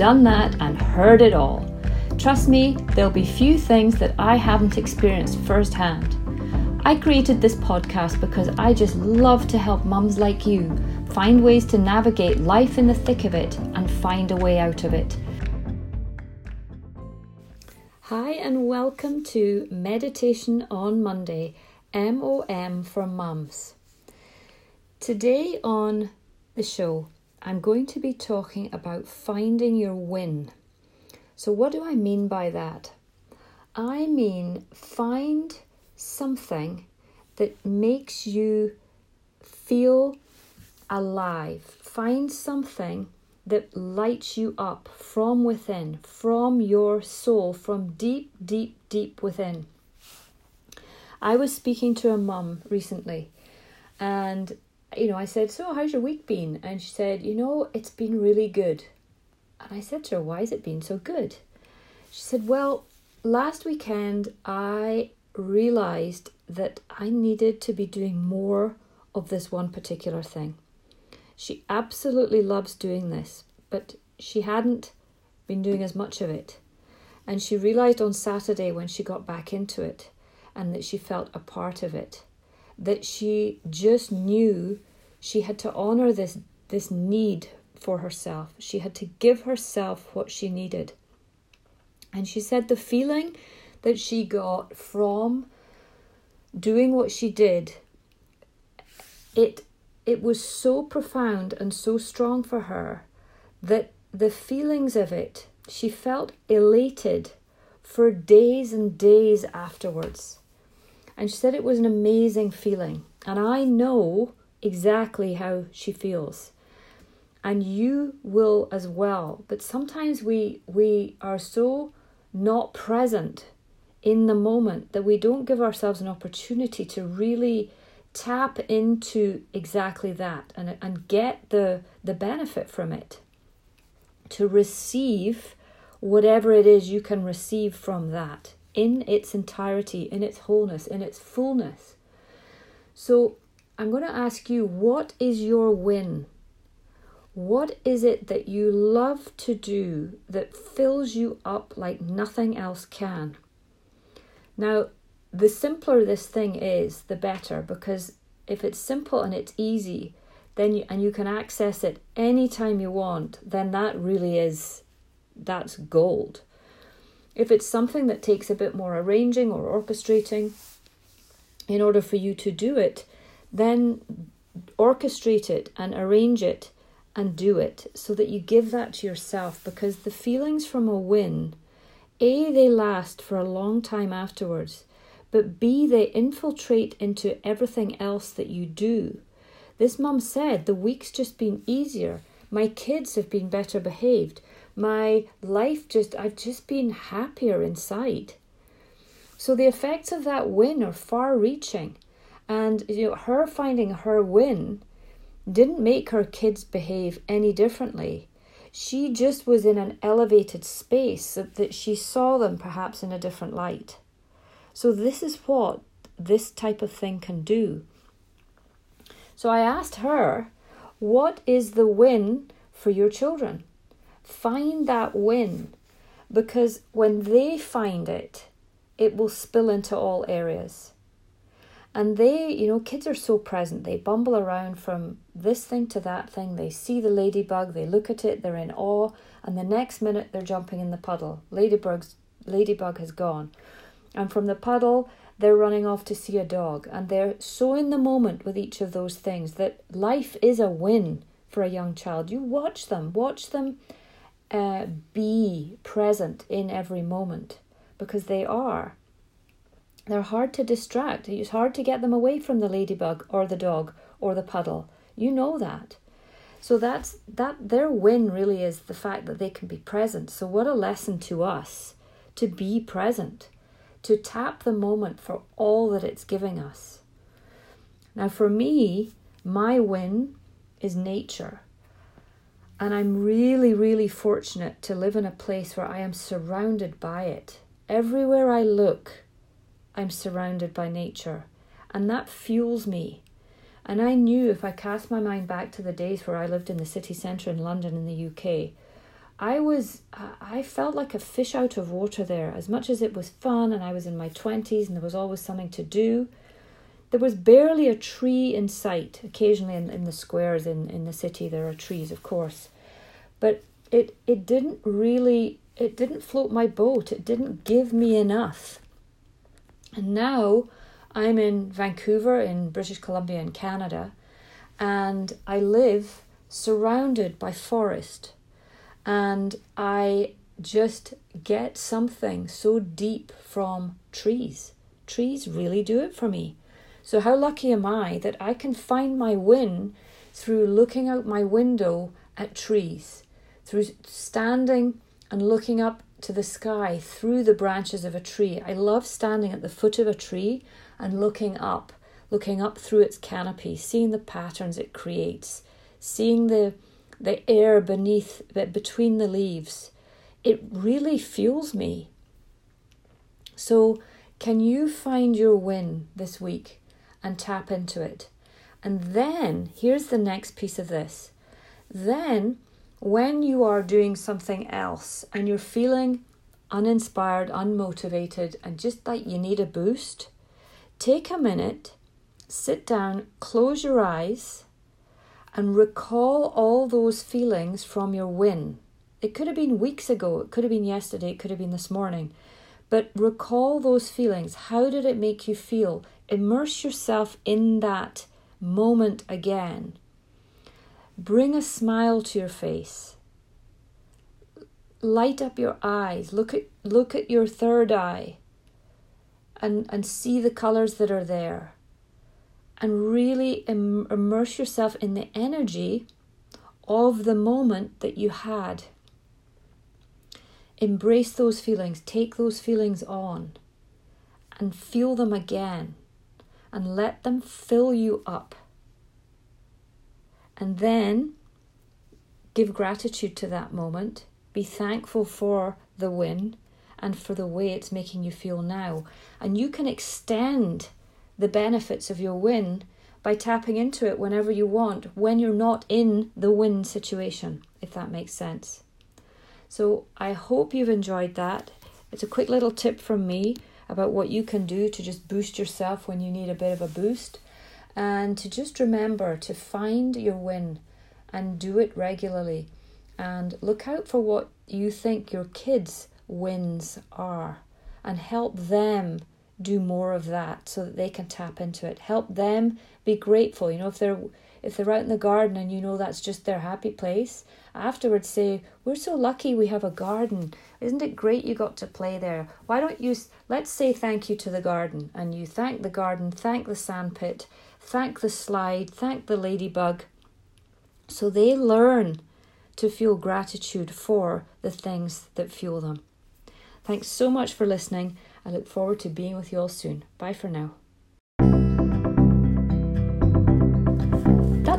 done that, and heard it all. Trust me, there'll be few things that I haven't experienced firsthand. I created this podcast because I just love to help mums like you find ways to navigate life in the thick of it and find a way out of it. Hi, and welcome to Meditation on Monday, MOM for Mums. Today on the show, I'm going to be talking about finding your win. So, what do I mean by that? I mean, find something that makes you feel alive. Find something that lights you up from within, from your soul, from deep, deep, deep within. I was speaking to a mum recently, and you know, I said, So, how's your week been? And she said, You know, it's been really good. And I said to her, Why has it been so good? She said, Well, last weekend I realized that I needed to be doing more of this one particular thing. She absolutely loves doing this, but she hadn't been doing as much of it. And she realized on Saturday when she got back into it and that she felt a part of it that she just knew she had to honor this this need for herself. She had to give herself what she needed. And she said the feeling that she got from doing what she did it it was so profound and so strong for her that the feelings of it she felt elated for days and days afterwards and she said it was an amazing feeling. And I know exactly how she feels. And you will as well. But sometimes we we are so not present in the moment that we don't give ourselves an opportunity to really tap into exactly that and, and get the the benefit from it to receive whatever it is you can receive from that in its entirety, in its wholeness, in its fullness. So I'm going to ask you what is your win? What is it that you love to do that fills you up like nothing else can? Now, the simpler this thing is, the better, because if it's simple and it's easy, then you, and you can access it anytime you want, then that really is that's gold. If it's something that takes a bit more arranging or orchestrating in order for you to do it, then orchestrate it and arrange it and do it so that you give that to yourself because the feelings from a win, A, they last for a long time afterwards, but B, they infiltrate into everything else that you do. This mum said the week's just been easier. My kids have been better behaved my life just, I've just been happier inside. So the effects of that win are far reaching. And you know, her finding her win didn't make her kids behave any differently. She just was in an elevated space so that she saw them perhaps in a different light. So, this is what this type of thing can do. So, I asked her, What is the win for your children? Find that win because when they find it, it will spill into all areas. And they, you know, kids are so present. They bumble around from this thing to that thing. They see the ladybug, they look at it, they're in awe, and the next minute they're jumping in the puddle. Ladybug's ladybug has gone. And from the puddle, they're running off to see a dog. And they're so in the moment with each of those things that life is a win for a young child. You watch them, watch them uh, be present in every moment because they are. They're hard to distract. It's hard to get them away from the ladybug or the dog or the puddle. You know that. So that's that their win really is the fact that they can be present. So what a lesson to us to be present, to tap the moment for all that it's giving us. Now for me, my win is nature. And I'm really, really fortunate to live in a place where I am surrounded by it. Everywhere I look, I'm surrounded by nature. And that fuels me. And I knew if I cast my mind back to the days where I lived in the city centre in London in the UK, I was I felt like a fish out of water there. As much as it was fun and I was in my 20s and there was always something to do, there was barely a tree in sight. Occasionally in, in the squares in, in the city there are trees, of course. But it it didn't really it didn't float my boat. It didn't give me enough. And now I'm in Vancouver in British Columbia in Canada and I live surrounded by forest and I just get something so deep from trees. Trees really do it for me. So, how lucky am I that I can find my win through looking out my window at trees, through standing and looking up to the sky through the branches of a tree. I love standing at the foot of a tree and looking up, looking up through its canopy, seeing the patterns it creates, seeing the the air beneath between the leaves. It really fuels me. So, can you find your win this week? And tap into it. And then, here's the next piece of this. Then, when you are doing something else and you're feeling uninspired, unmotivated, and just like you need a boost, take a minute, sit down, close your eyes, and recall all those feelings from your win. It could have been weeks ago, it could have been yesterday, it could have been this morning. But recall those feelings. How did it make you feel? Immerse yourself in that moment again. Bring a smile to your face. Light up your eyes. Look at look at your third eye and and see the colors that are there. And really Im- immerse yourself in the energy of the moment that you had. Embrace those feelings, take those feelings on, and feel them again and let them fill you up. And then give gratitude to that moment. Be thankful for the win and for the way it's making you feel now. And you can extend the benefits of your win by tapping into it whenever you want when you're not in the win situation, if that makes sense. So I hope you've enjoyed that. It's a quick little tip from me about what you can do to just boost yourself when you need a bit of a boost. And to just remember to find your win and do it regularly. And look out for what you think your kids' wins are and help them do more of that so that they can tap into it. Help them be grateful. You know, if they're if they're out in the garden and you know that's just their happy place, afterwards say, We're so lucky we have a garden. Isn't it great you got to play there? Why don't you, let's say thank you to the garden. And you thank the garden, thank the sandpit, thank the slide, thank the ladybug. So they learn to feel gratitude for the things that fuel them. Thanks so much for listening. I look forward to being with you all soon. Bye for now.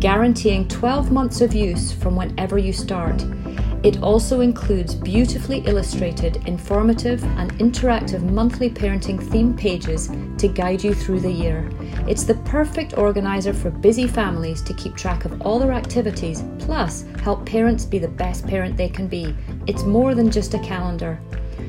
guaranteeing 12 months of use from whenever you start. It also includes beautifully illustrated, informative, and interactive monthly parenting theme pages to guide you through the year. It's the perfect organizer for busy families to keep track of all their activities, plus help parents be the best parent they can be. It's more than just a calendar.